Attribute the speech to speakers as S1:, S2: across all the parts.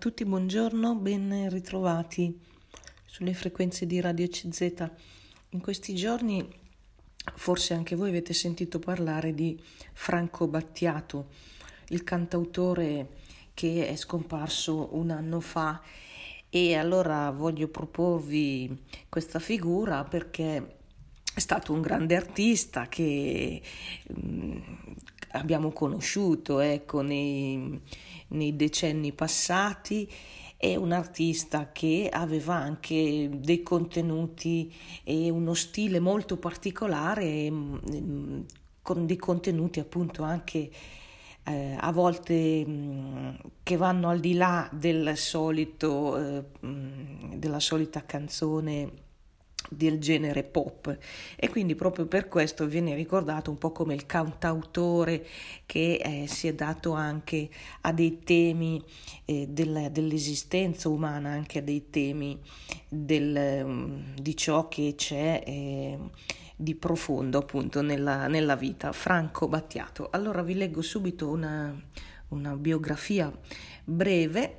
S1: tutti, buongiorno, ben ritrovati sulle frequenze di Radio CZ. In questi giorni forse anche voi avete sentito parlare di Franco Battiato, il cantautore che è scomparso un anno fa e allora voglio proporvi questa figura perché è stato un grande artista che mh, abbiamo conosciuto ecco, nei, nei decenni passati è un artista che aveva anche dei contenuti e uno stile molto particolare, mm, con dei contenuti appunto anche eh, a volte mh, mm, che vanno al di là del solito, eh, mm, della solita canzone del genere pop e quindi proprio per questo viene ricordato un po' come il cantautore che eh, si è dato anche a dei temi eh, del, dell'esistenza umana, anche a dei temi del, mm, di ciò che c'è eh, di profondo appunto nella, nella, vita. Franco Battiato. Allora vi leggo subito una, una biografia breve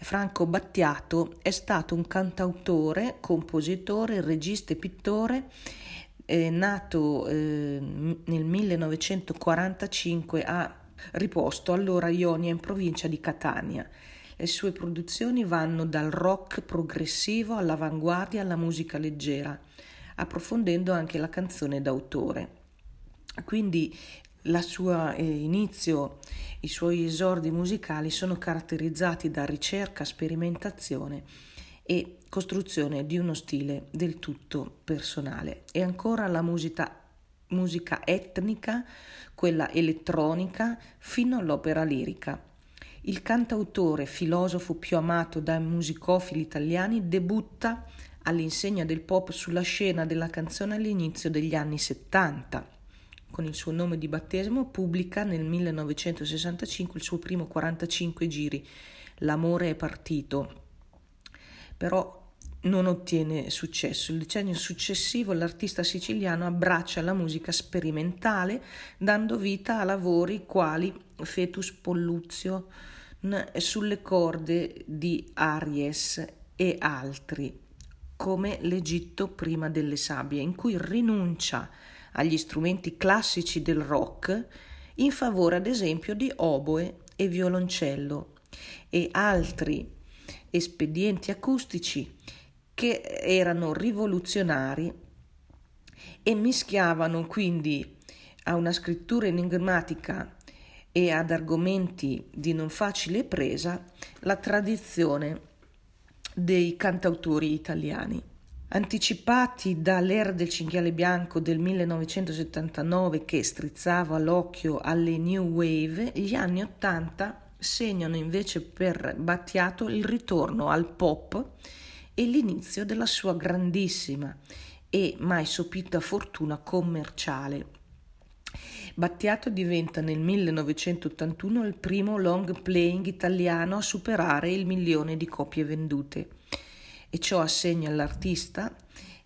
S1: Franco Battiato è stato un cantautore, compositore, regista e pittore eh, nato eh, nel 1945 a Riposto, allora Ionia, in provincia di Catania. Le sue produzioni vanno dal rock progressivo all'avanguardia alla musica leggera, approfondendo anche la canzone d'autore. Quindi la sua eh, inizio, i suoi esordi musicali sono caratterizzati da ricerca, sperimentazione e costruzione di uno stile del tutto personale. E ancora la musica, musica etnica, quella elettronica, fino all'opera lirica. Il cantautore, filosofo più amato dai musicofili italiani, debutta all'insegna del pop sulla scena della canzone all'inizio degli anni 70 con il suo nome di battesimo, pubblica nel 1965 il suo primo 45 giri, L'amore è partito, però non ottiene successo. Il decennio successivo l'artista siciliano abbraccia la musica sperimentale, dando vita a lavori quali Fetus Polluzio sulle corde di Aries e altri, come L'Egitto prima delle sabbie, in cui rinuncia agli strumenti classici del rock in favore ad esempio di oboe e violoncello e altri espedienti acustici che erano rivoluzionari e mischiavano quindi a una scrittura enigmatica e ad argomenti di non facile presa la tradizione dei cantautori italiani. Anticipati dall'era del cinghiale bianco del 1979 che strizzava l'occhio alle new wave, gli anni Ottanta segnano invece per Battiato il ritorno al pop e l'inizio della sua grandissima e mai sopita fortuna commerciale. Battiato diventa nel 1981 il primo long playing italiano a superare il milione di copie vendute e ciò assegna all'artista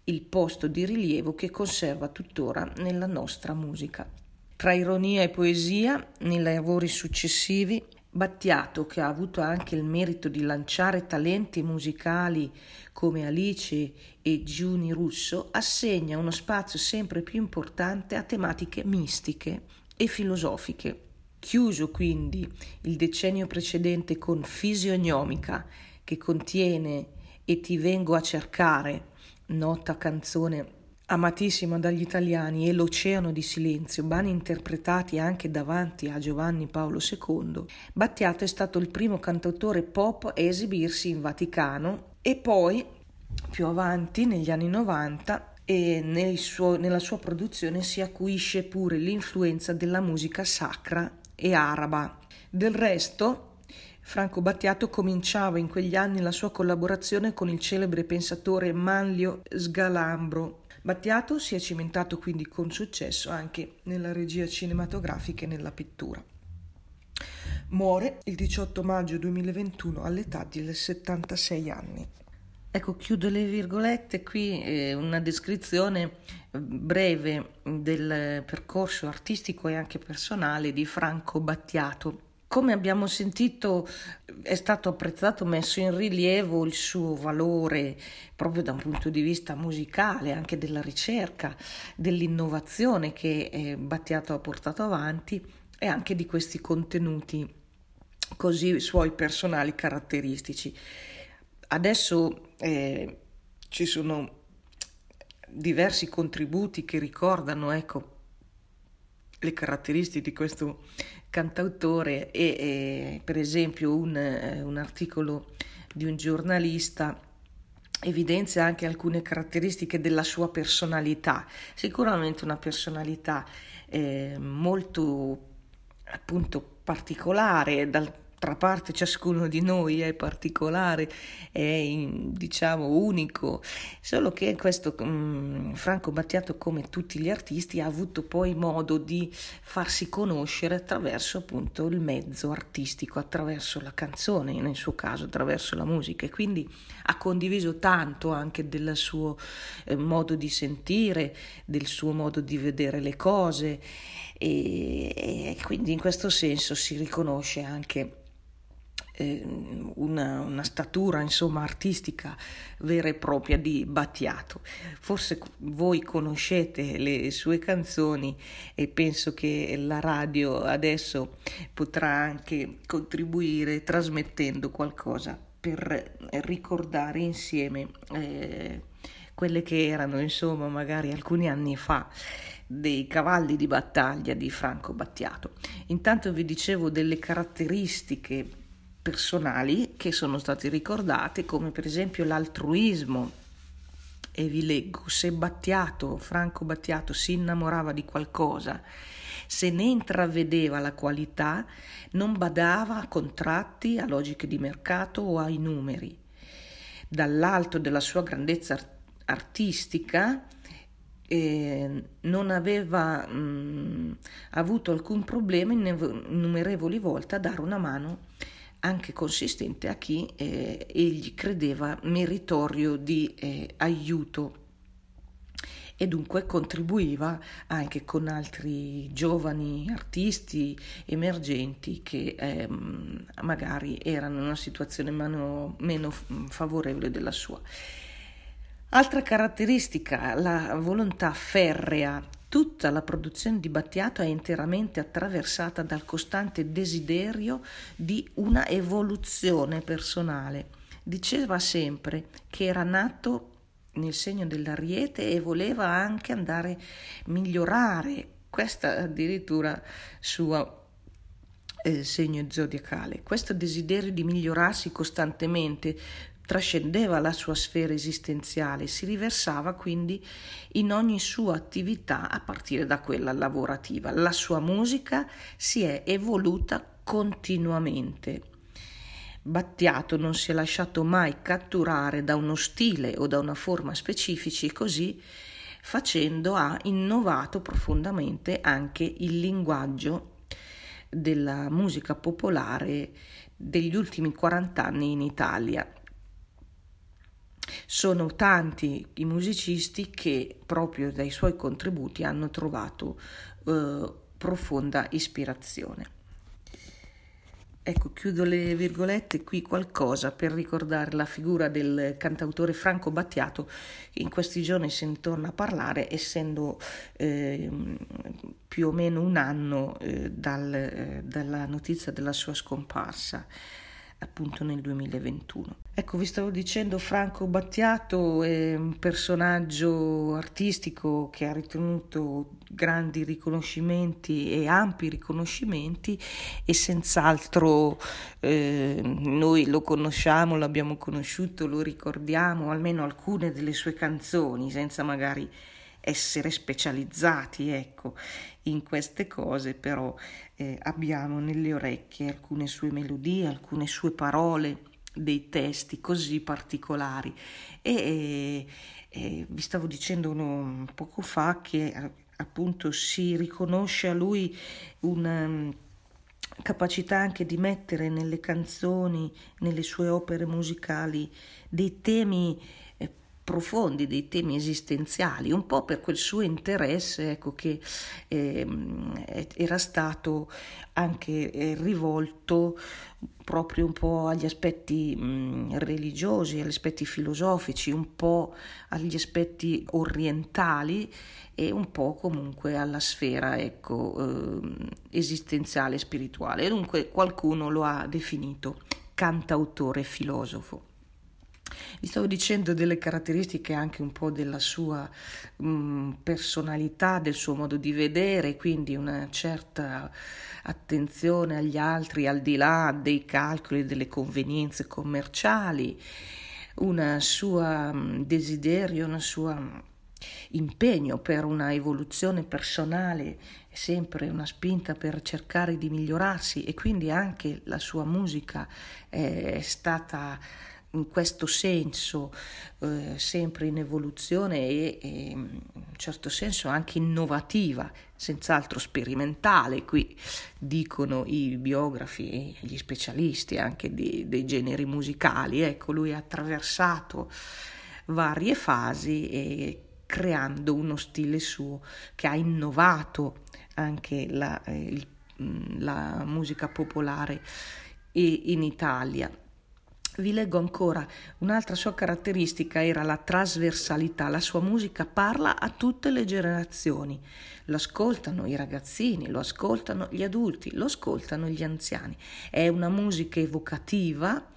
S1: il posto di rilievo che conserva tuttora nella nostra musica. Tra ironia e poesia, nei lavori successivi, Battiato, che ha avuto anche il merito di lanciare talenti musicali come Alice e Giuni Russo, assegna uno spazio sempre più importante a tematiche mistiche e filosofiche. Chiuso quindi il decennio precedente con Fisionomica, che contiene e ti vengo a cercare, nota canzone amatissima dagli italiani, e l'Oceano di Silenzio, brani interpretati anche davanti a Giovanni Paolo II, Battiato è stato il primo cantautore pop a esibirsi in Vaticano e poi, più avanti, negli anni 90, e suo, nella sua produzione si acuisce pure l'influenza della musica sacra e araba. Del resto, Franco Battiato cominciava in quegli anni la sua collaborazione con il celebre pensatore Manlio Sgalambro. Battiato si è cimentato quindi con successo anche nella regia cinematografica e nella pittura. Muore il 18 maggio 2021 all'età di 76 anni. Ecco, chiudo le virgolette qui, eh, una descrizione breve del percorso artistico e anche personale di Franco Battiato come abbiamo sentito, è stato apprezzato, messo in rilievo il suo valore proprio da un punto di vista musicale, anche della ricerca, dell'innovazione che eh, Battiato ha portato avanti e anche di questi contenuti così suoi personali caratteristici. Adesso eh, ci sono diversi contributi che ricordano ecco, le caratteristiche di questo cantautore e, e per esempio un, eh, un articolo di un giornalista evidenzia anche alcune caratteristiche della sua personalità, sicuramente una personalità eh, molto appunto particolare dal D'altra parte ciascuno di noi è particolare, è diciamo unico, solo che questo um, Franco Battiato come tutti gli artisti ha avuto poi modo di farsi conoscere attraverso appunto il mezzo artistico, attraverso la canzone nel suo caso, attraverso la musica. E quindi ha condiviso tanto anche del suo eh, modo di sentire, del suo modo di vedere le cose. E, e quindi in questo senso si riconosce anche eh, una, una, statura insomma artistica vera e propria di Battiato. Forse voi conoscete le sue canzoni e penso che la radio adesso potrà anche contribuire trasmettendo qualcosa per ricordare insieme eh, quelle che erano insomma magari alcuni anni fa dei cavalli di battaglia di Franco Battiato. Intanto vi dicevo delle caratteristiche personali che sono state ricordate, come per esempio l'altruismo. E vi leggo, se Battiato, Franco Battiato, si innamorava di qualcosa, se ne intravedeva la qualità, non badava a contratti, a logiche di mercato o ai numeri. Dall'alto della sua grandezza artistica, eh, non aveva mh, mm, avuto alcun problema innumerevoli volte a dare una mano anche consistente a chi eh, egli credeva meritorio di eh, aiuto e dunque contribuiva anche con altri giovani artisti emergenti che eh, magari erano in una situazione meno, meno favorevole della sua. Altra caratteristica, la volontà ferrea Tutta la produzione di Battiato è interamente attraversata dal costante desiderio di una evoluzione personale. Diceva sempre che era nato nel segno dell'ariete e voleva anche andare a migliorare questa addirittura sua eh, segno zodiacale. Questo desiderio di migliorarsi costantemente trascendeva la sua sfera esistenziale, si riversava quindi in ogni sua attività a partire da quella lavorativa. La sua musica si è evoluta continuamente. Battiato non si è lasciato mai catturare da uno stile o da una forma specifici, così facendo ha innovato profondamente anche il linguaggio della musica popolare degli ultimi 40 anni in Italia. Sono tanti i musicisti che proprio dai suoi contributi hanno trovato eh, profonda ispirazione. Ecco, chiudo le virgolette, qui qualcosa per ricordare la figura del cantautore Franco Battiato, che in questi giorni se ne torna a parlare, essendo eh, più o meno un anno eh, dal, eh, dalla notizia della sua scomparsa appunto nel 2021. Ecco, vi stavo dicendo, Franco Battiato è un personaggio artistico che ha ritenuto grandi riconoscimenti e ampi riconoscimenti e senz'altro eh, noi lo conosciamo, l'abbiamo conosciuto, lo ricordiamo, almeno alcune delle sue canzoni, senza magari essere specializzati ecco, in queste cose, però eh, abbiamo nelle orecchie alcune sue melodie, alcune sue parole, dei testi così particolari. E, e vi stavo dicendo no, poco fa che appunto si riconosce a lui una mm, capacità anche di mettere nelle canzoni, nelle sue opere musicali, dei temi profondi, dei temi esistenziali, un po' per quel suo interesse ecco, che eh, era stato anche eh, rivolto proprio un po' agli aspetti mh, religiosi, agli aspetti filosofici, un po' agli aspetti orientali e un po' comunque alla sfera ecco, eh, esistenziale e spirituale. Dunque qualcuno lo ha definito cantautore filosofo. Vi stavo dicendo delle caratteristiche anche un po' della sua mh, mm, personalità, del suo modo di vedere, quindi una certa attenzione agli altri al di là dei calcoli delle convenienze commerciali, un suo mm, desiderio, un suo mm, impegno per una evoluzione personale, sempre una spinta per cercare di migliorarsi e quindi anche la sua musica è stata in questo senso eh, sempre in evoluzione e, e, in un certo senso anche innovativa, senz'altro sperimentale, qui dicono i biografi e gli specialisti anche di, dei generi musicali. Ecco, lui ha attraversato varie fasi e creando uno stile suo che ha innovato anche la, eh, il, la musica popolare in Italia vi leggo ancora, un'altra sua caratteristica era la trasversalità, la sua musica parla a tutte le generazioni, lo ascoltano i ragazzini, lo ascoltano gli adulti, lo ascoltano gli anziani, è una musica evocativa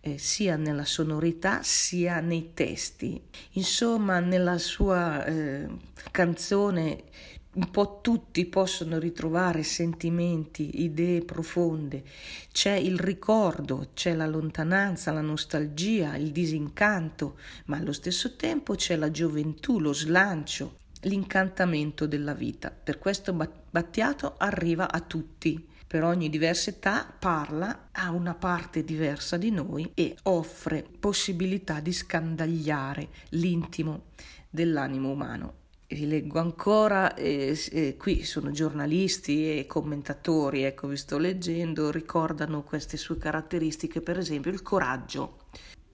S1: eh, sia nella sonorità sia nei testi, insomma nella sua eh, canzone un po' tutti possono ritrovare sentimenti, idee profonde, c'è il ricordo, c'è la lontananza, la nostalgia, il disincanto, ma allo stesso tempo c'è la gioventù, lo slancio, l'incantamento della vita. Per questo Battiato arriva a tutti. Per ogni diversa età parla a una parte diversa di noi e offre possibilità di scandagliare l'intimo dell'animo umano vi leggo ancora, eh, eh, qui sono giornalisti e commentatori, ecco vi sto leggendo, ricordano queste sue caratteristiche, per esempio il coraggio.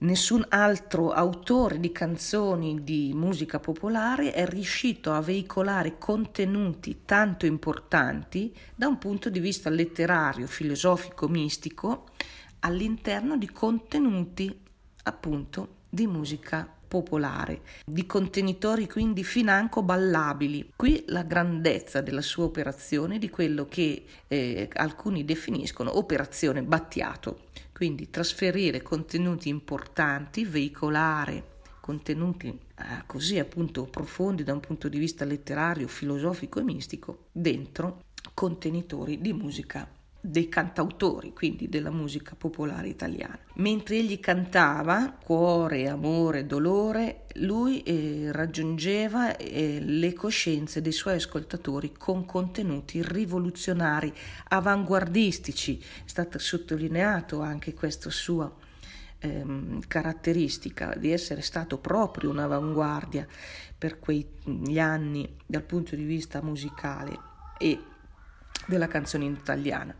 S1: Nessun altro autore di canzoni di musica popolare è riuscito a veicolare contenuti tanto importanti da un punto di vista letterario, filosofico, mistico, all'interno di contenuti appunto di musica popolare, di contenitori quindi financo ballabili. Qui la grandezza della sua operazione, di quello che eh, alcuni definiscono operazione Battiato, quindi trasferire contenuti importanti, veicolare contenuti eh, così appunto profondi da un punto di vista letterario, filosofico e mistico dentro contenitori di musica dei cantautori, quindi della musica popolare italiana. Mentre egli cantava Cuore, amore, dolore, lui eh, raggiungeva eh, le coscienze dei suoi ascoltatori con contenuti rivoluzionari, avanguardistici. È stato sottolineato anche questa sua ehm, caratteristica di essere stato proprio un'avanguardia per quegli anni dal punto di vista musicale e della canzone italiana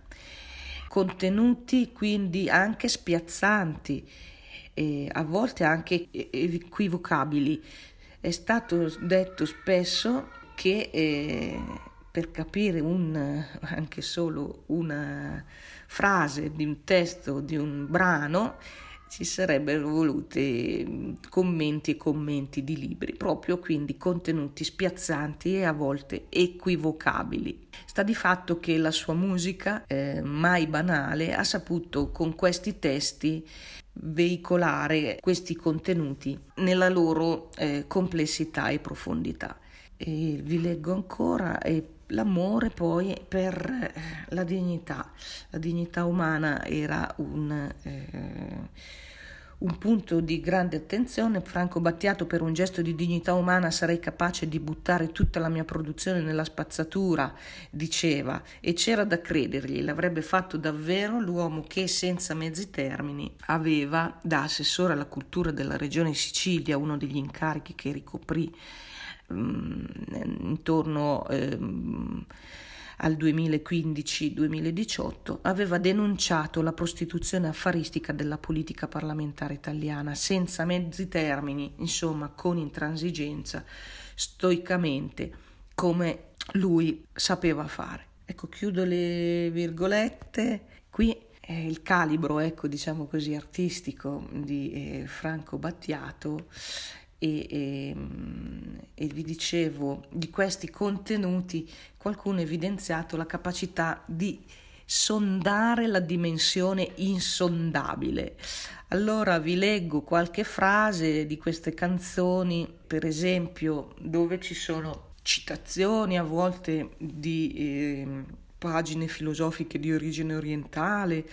S1: contenuti quindi anche spiazzanti, e a volte anche equivocabili. È stato detto spesso che eh, per capire un, anche solo una frase di un testo, di un brano, ci sarebbero voluti commenti e commenti di libri, proprio quindi contenuti spiazzanti e a volte equivocabili. Sta di fatto che la sua musica, eh, mai banale, ha saputo con questi testi veicolare questi contenuti nella loro eh, complessità e profondità. E vi leggo ancora e l'amore poi per eh, la dignità. La dignità umana era un, eh, un, punto di grande attenzione. Franco Battiato per un gesto di dignità umana sarei capace di buttare tutta la mia produzione nella spazzatura, diceva, e c'era da credergli, l'avrebbe fatto davvero l'uomo che senza mezzi termini aveva da assessore alla cultura della regione Sicilia, uno degli incarichi che ricoprì Mm, intorno ehm, al 2015-2018, aveva denunciato la prostituzione affaristica della politica parlamentare italiana, senza mezzi termini, insomma con intransigenza, stoicamente, come lui sapeva fare. Ecco, chiudo le virgolette. Qui è il calibro, ecco, diciamo così, artistico di eh, Franco Battiato e, e, e, vi dicevo di questi contenuti qualcuno ha evidenziato la capacità di sondare la dimensione insondabile. Allora vi leggo qualche frase di queste canzoni, per esempio, dove ci sono citazioni a volte di eh, pagine filosofiche di origine orientale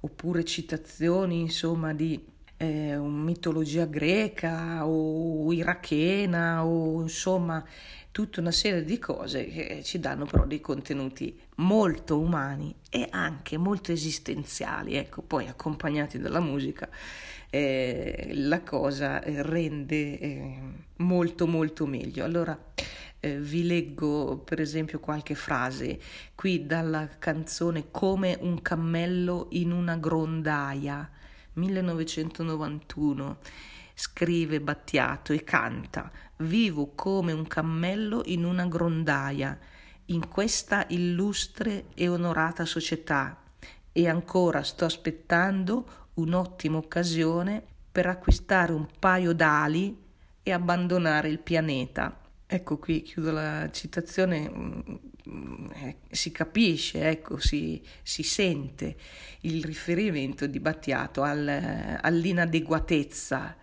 S1: oppure citazioni insomma di eh, mitologia greca o irachena o insomma tutta una serie di cose che ci danno però dei contenuti molto umani e anche molto esistenziali, ecco, poi accompagnati dalla musica, eh, la cosa rende eh, molto molto meglio. Allora eh, vi leggo per esempio qualche frase qui dalla canzone Come un cammello in una grondaia 1991 scrive Battiato e canta Vivo come un cammello in una grondaia in questa illustre e onorata società e ancora sto aspettando un'ottima occasione per acquistare un paio d'ali e abbandonare il pianeta. Ecco qui chiudo la citazione, mm, eh, si capisce, ecco, si, si, sente il riferimento di Battiato al, all'inadeguatezza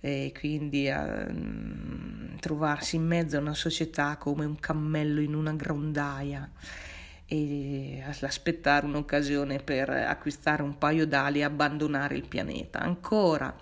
S1: e quindi a um, trovarsi in mezzo a una società come un cammello in una grondaia e aspettare un'occasione per acquistare un paio d'ali e abbandonare il pianeta. Ancora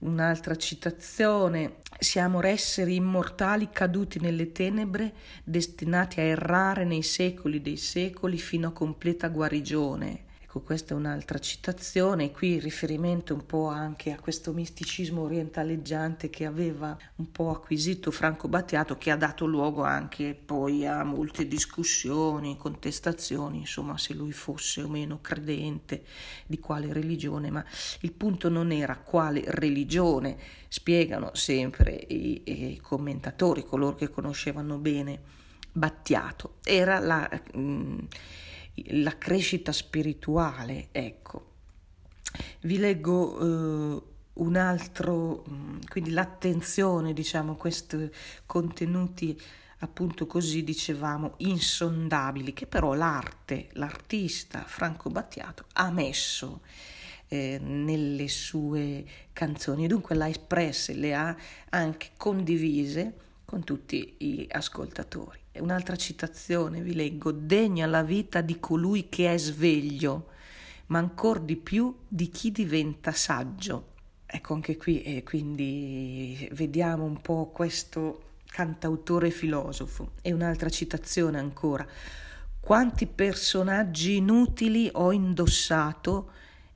S1: Un'altra citazione, siamo esseri immortali caduti nelle tenebre, destinati a errare nei secoli dei secoli fino a completa guarigione. Ecco, questa è un'altra citazione, qui riferimento un po' anche a questo misticismo orientaleggiante che aveva un po' acquisito Franco Battiato, che ha dato luogo anche poi a molte discussioni, contestazioni, insomma, se lui fosse o meno credente, di quale religione, ma il punto non era quale religione, spiegano sempre i, i commentatori, coloro che conoscevano bene Battiato, era la... Mh, mm, la crescita spirituale, ecco. Vi leggo eh, un altro, mm, quindi l'attenzione, diciamo, a questi contenuti appunto così dicevamo insondabili, che però l'arte, l'artista Franco Battiato ha messo eh, nelle sue canzoni dunque le ha espresse, le ha anche condivise con tutti gli ascoltatori. Un'altra citazione vi leggo, degna la vita di colui che è sveglio, ma ancor di più di chi diventa saggio. Ecco anche qui, e quindi vediamo un po' questo cantautore filosofo. E un'altra citazione ancora, quanti personaggi inutili ho indossato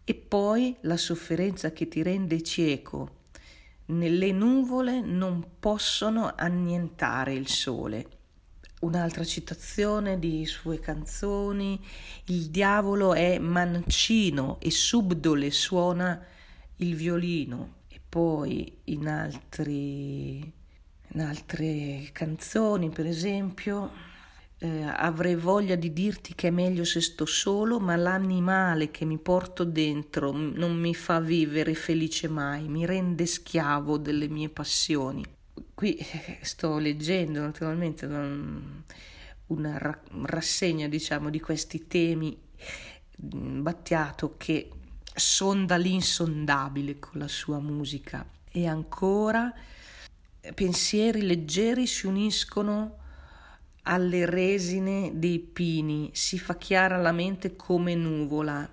S1: e poi la sofferenza che ti rende cieco nelle nuvole non possono annientare il sole. Un'altra citazione di sue canzoni, il diavolo è mancino e subdole suona il violino. E poi in, altri, in altre canzoni, per esempio, eh, avrei voglia di dirti che è meglio se sto solo, ma l'animale che mi porto dentro non mi fa vivere felice mai, mi rende schiavo delle mie passioni. Qui sto leggendo naturalmente una rassegna, diciamo, di questi temi mm, Battiato che sonda l'insondabile con la sua musica e ancora pensieri leggeri si uniscono alle resine dei pini, si fa chiara la mente come nuvola.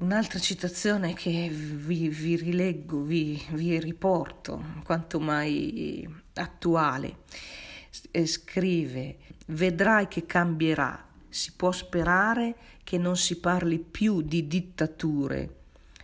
S1: Un'altra citazione che vi, vi rileggo, vi, vi, riporto, quanto mai attuale, eh, scrive, vedrai che cambierà, si può sperare che non si parli più di dittature,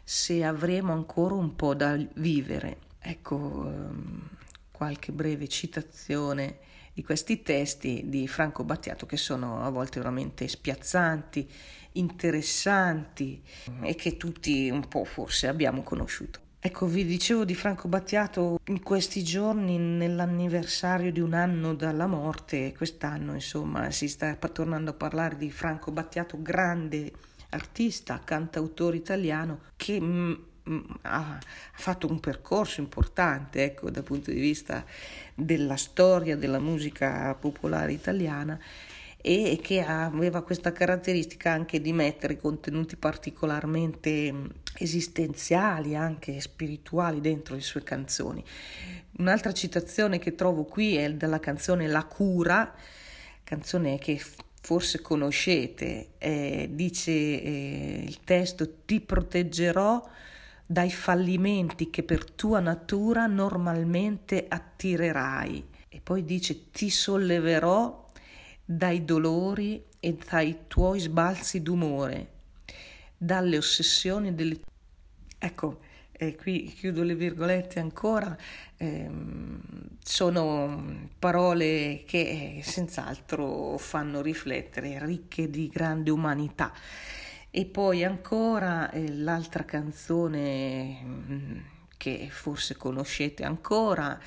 S1: se avremo ancora un po' da vivere. Ecco, ehm, qualche breve citazione di questi testi di Franco Battiato che sono a volte veramente spiazzanti, interessanti e che tutti un po' forse abbiamo conosciuto. Ecco, vi dicevo di Franco Battiato in questi giorni, nell'anniversario di un anno dalla morte, quest'anno insomma si sta tornando a parlare di Franco Battiato, grande artista, cantautore italiano che mm, mm, ha fatto un percorso importante ecco, dal punto di vista della storia della musica popolare italiana e che aveva questa caratteristica anche di mettere contenuti particolarmente mm, esistenziali, anche spirituali dentro le sue canzoni. Un'altra citazione che trovo qui è della canzone La cura, canzone che forse conoscete, eh, dice eh, il testo ti proteggerò dai fallimenti che per tua natura normalmente attirerai e poi dice ti solleverò dai dolori e dai tuoi sbalzi d'umore, dalle ossessioni delle... Ecco, e qui chiudo le virgolette ancora, ehm, sono parole che senz'altro fanno riflettere, ricche di grande umanità. E poi ancora eh, l'altra canzone mm, che forse conoscete ancora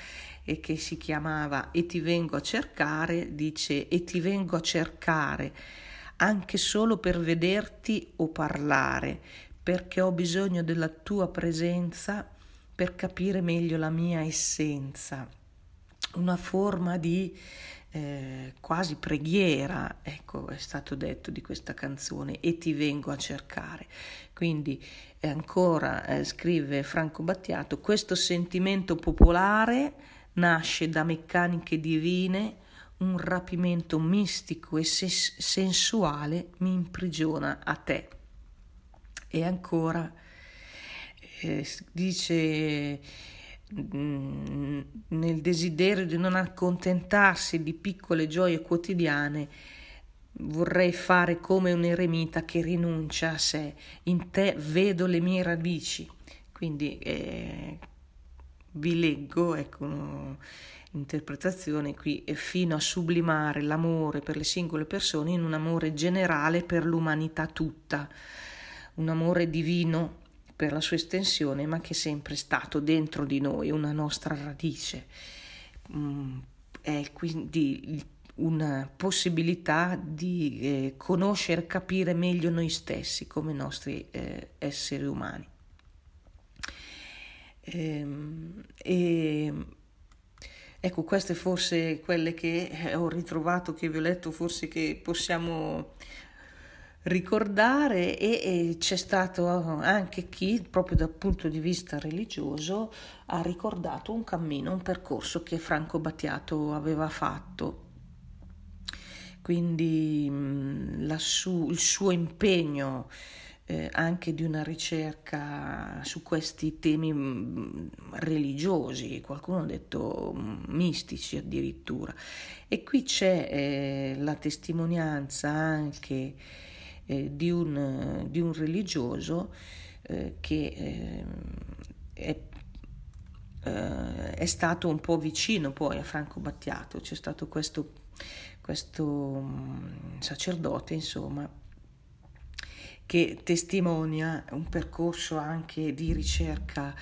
S1: e che si chiamava E ti vengo a cercare, dice E ti vengo a cercare anche solo per vederti o parlare, perché ho bisogno della tua presenza per capire meglio la mia essenza. Una forma di eh, quasi preghiera, ecco, è stato detto di questa canzone, e ti vengo a cercare. Quindi eh, ancora eh, scrive Franco Battiato, questo sentimento popolare nasce da meccaniche divine, un rapimento mistico e ses- sensuale mi imprigiona a te. E ancora eh, dice mm, nel desiderio di non accontentarsi di piccole gioie quotidiane, vorrei fare come un eremita che rinuncia a sé. In te vedo le mie radici. Quindi eh, vi leggo ecco, un'interpretazione qui fino a sublimare l'amore per le singole persone in un amore generale per l'umanità tutta, un amore divino per la sua estensione, ma che è sempre stato dentro di noi, una nostra radice. Mm, è quindi una possibilità di eh, conoscere capire meglio noi stessi come nostri eh, esseri umani. Ehm, e, ecco, queste forse quelle che ho ritrovato, che vi ho letto, forse che possiamo ricordare e, e, c'è stato anche chi proprio dal punto di vista religioso ha ricordato un cammino, un percorso che Franco Battiato aveva fatto. Quindi su, il suo impegno eh, anche di una ricerca su questi temi mm, religiosi, qualcuno ha detto mm, mistici addirittura. E qui c'è eh, la testimonianza anche eh, di, un, di, un, religioso eh, che eh, è eh, è stato un po' vicino poi a Franco Battiato, c'è stato questo, questo mm, sacerdote, insomma, che testimonia un percorso anche di ricerca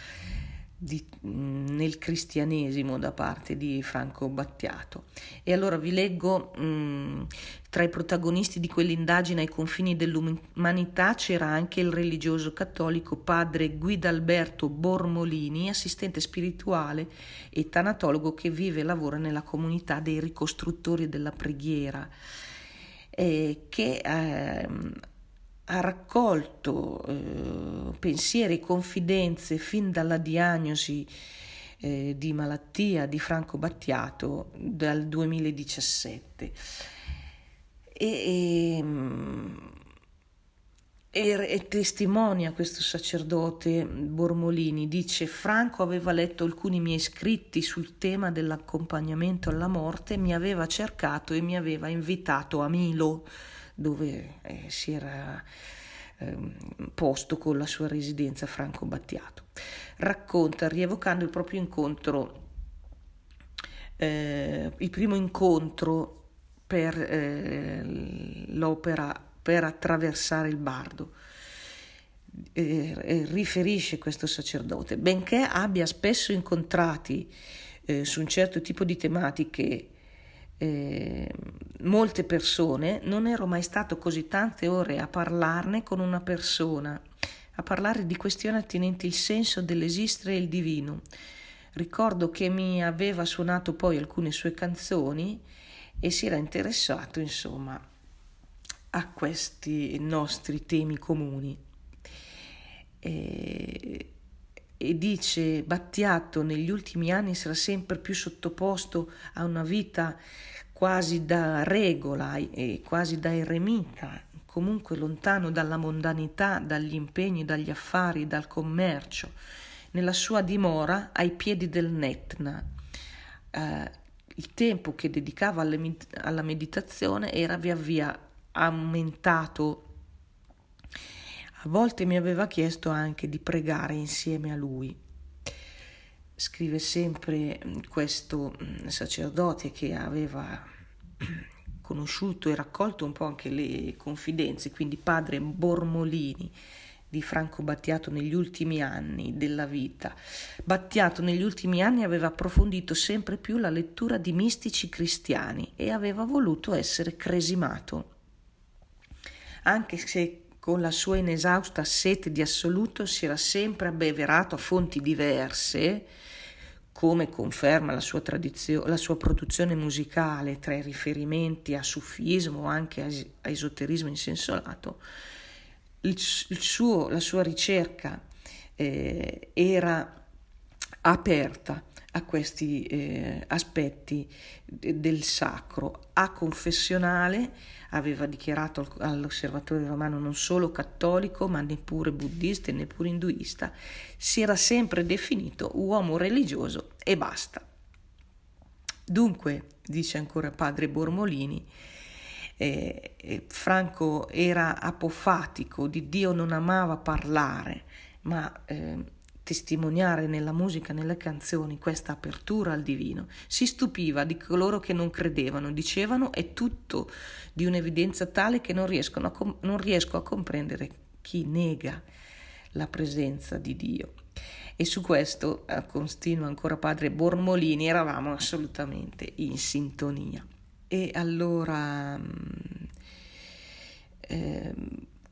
S1: di, nel cristianesimo da parte di Franco Battiato. E allora vi leggo mh, tra i protagonisti di quell'indagine ai confini dell'umanità c'era anche il religioso cattolico padre Guidalberto Bormolini, assistente spirituale e tanatologo che vive e lavora nella comunità dei ricostruttori della preghiera. Eh, che eh, ha raccolto eh, pensieri e confidenze fin dalla diagnosi eh, di malattia di Franco Battiato dal 2017 e, e, e, testimonia questo sacerdote Bormolini, dice Franco aveva letto alcuni miei scritti sul tema dell'accompagnamento alla morte, mi aveva cercato e mi aveva invitato a Milo dove eh, si era eh, posto con la sua residenza Franco Battiato. Racconta, rievocando il proprio incontro eh, il primo incontro per eh, l'opera per attraversare il bardo. Eh, riferisce questo sacerdote, benché abbia spesso incontrati eh, su un certo tipo di tematiche eh, molte persone, non ero mai stato così tante ore a parlarne con una persona, a parlare di questioni attinenti il senso dell'esistere e il divino. Ricordo che mi aveva suonato poi alcune sue canzoni e si era interessato, insomma, a questi nostri temi comuni. E, e dice Battiato negli ultimi anni sarà sempre più sottoposto a una vita quasi da regola e quasi da eremita, comunque lontano dalla mondanità, dagli impegni, dagli affari, dal commercio, nella sua dimora ai piedi del Netna. Eh, il tempo che dedicava alla meditazione era via via aumentato. A volte mi aveva chiesto anche di pregare insieme a lui. Scrive sempre questo mm, sacerdote che aveva conosciuto e raccolto un po' anche le confidenze, quindi padre Bormolini di Franco Battiato negli ultimi anni della vita. Battiato negli ultimi anni aveva approfondito sempre più la lettura di mistici cristiani e aveva voluto essere cresimato. Anche se con la sua inesausta sete di assoluto si era sempre abbeverato a fonti diverse, come conferma la sua, la sua produzione musicale tra i riferimenti a sufismo o anche a, esoterismo insensolato, il, il suo, la sua ricerca eh, era aperta a questi eh, aspetti del sacro. A confessionale aveva dichiarato all'osservatore romano non solo cattolico, ma neppure buddista e neppure induista, si era sempre definito uomo religioso e basta. Dunque, dice ancora padre Bormolini, eh, eh, Franco era apofatico, di Dio non amava parlare, ma eh, testimoniare nella musica, nelle canzoni, questa apertura al divino. Si stupiva di coloro che non credevano, dicevano è tutto di un'evidenza tale che non, a com- non riesco a comprendere chi nega la presenza di Dio. E su questo, eh, continua ancora padre Bormolini, eravamo assolutamente in sintonia. E allora eh,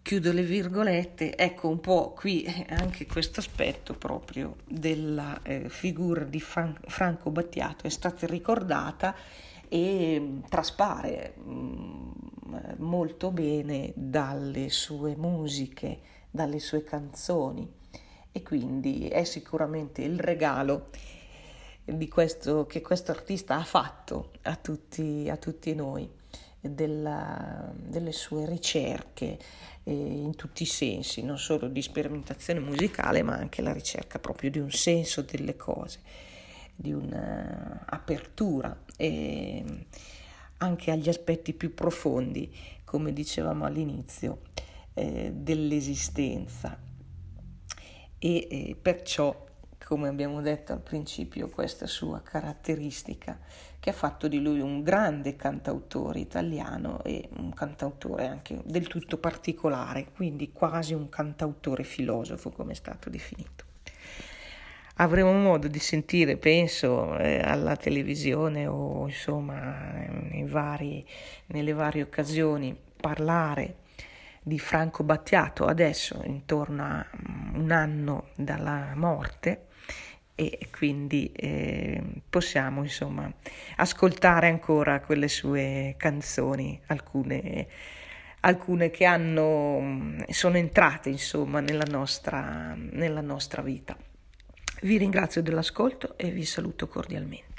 S1: chiudo le virgolette, ecco un po' qui anche questo aspetto proprio della eh, figura di Fran- Franco Battiato. È stata ricordata e mm, traspare mh, mm, molto bene dalle sue musiche, dalle sue canzoni. E quindi è sicuramente il regalo questo, che questo artista ha fatto a tutti, a tutti noi, della, delle sue ricerche eh, in tutti i sensi, non solo di sperimentazione musicale, ma anche la ricerca proprio di un senso delle cose, di un'apertura e anche agli aspetti più profondi, come dicevamo all'inizio, eh, dell'esistenza. E eh, perciò come abbiamo detto al principio, questa sua caratteristica che ha fatto di lui un grande cantautore italiano e un cantautore anche del tutto particolare, quindi quasi un cantautore filosofo come è stato definito. Avremo modo di sentire, penso, eh, alla televisione o insomma vari, nelle varie occasioni parlare di Franco Battiato adesso intorno a un anno dalla morte e quindi eh, possiamo insomma ascoltare ancora quelle sue canzoni, alcune, alcune che hanno, sono entrate insomma nella nostra, nella nostra vita. Vi ringrazio dell'ascolto e vi saluto cordialmente.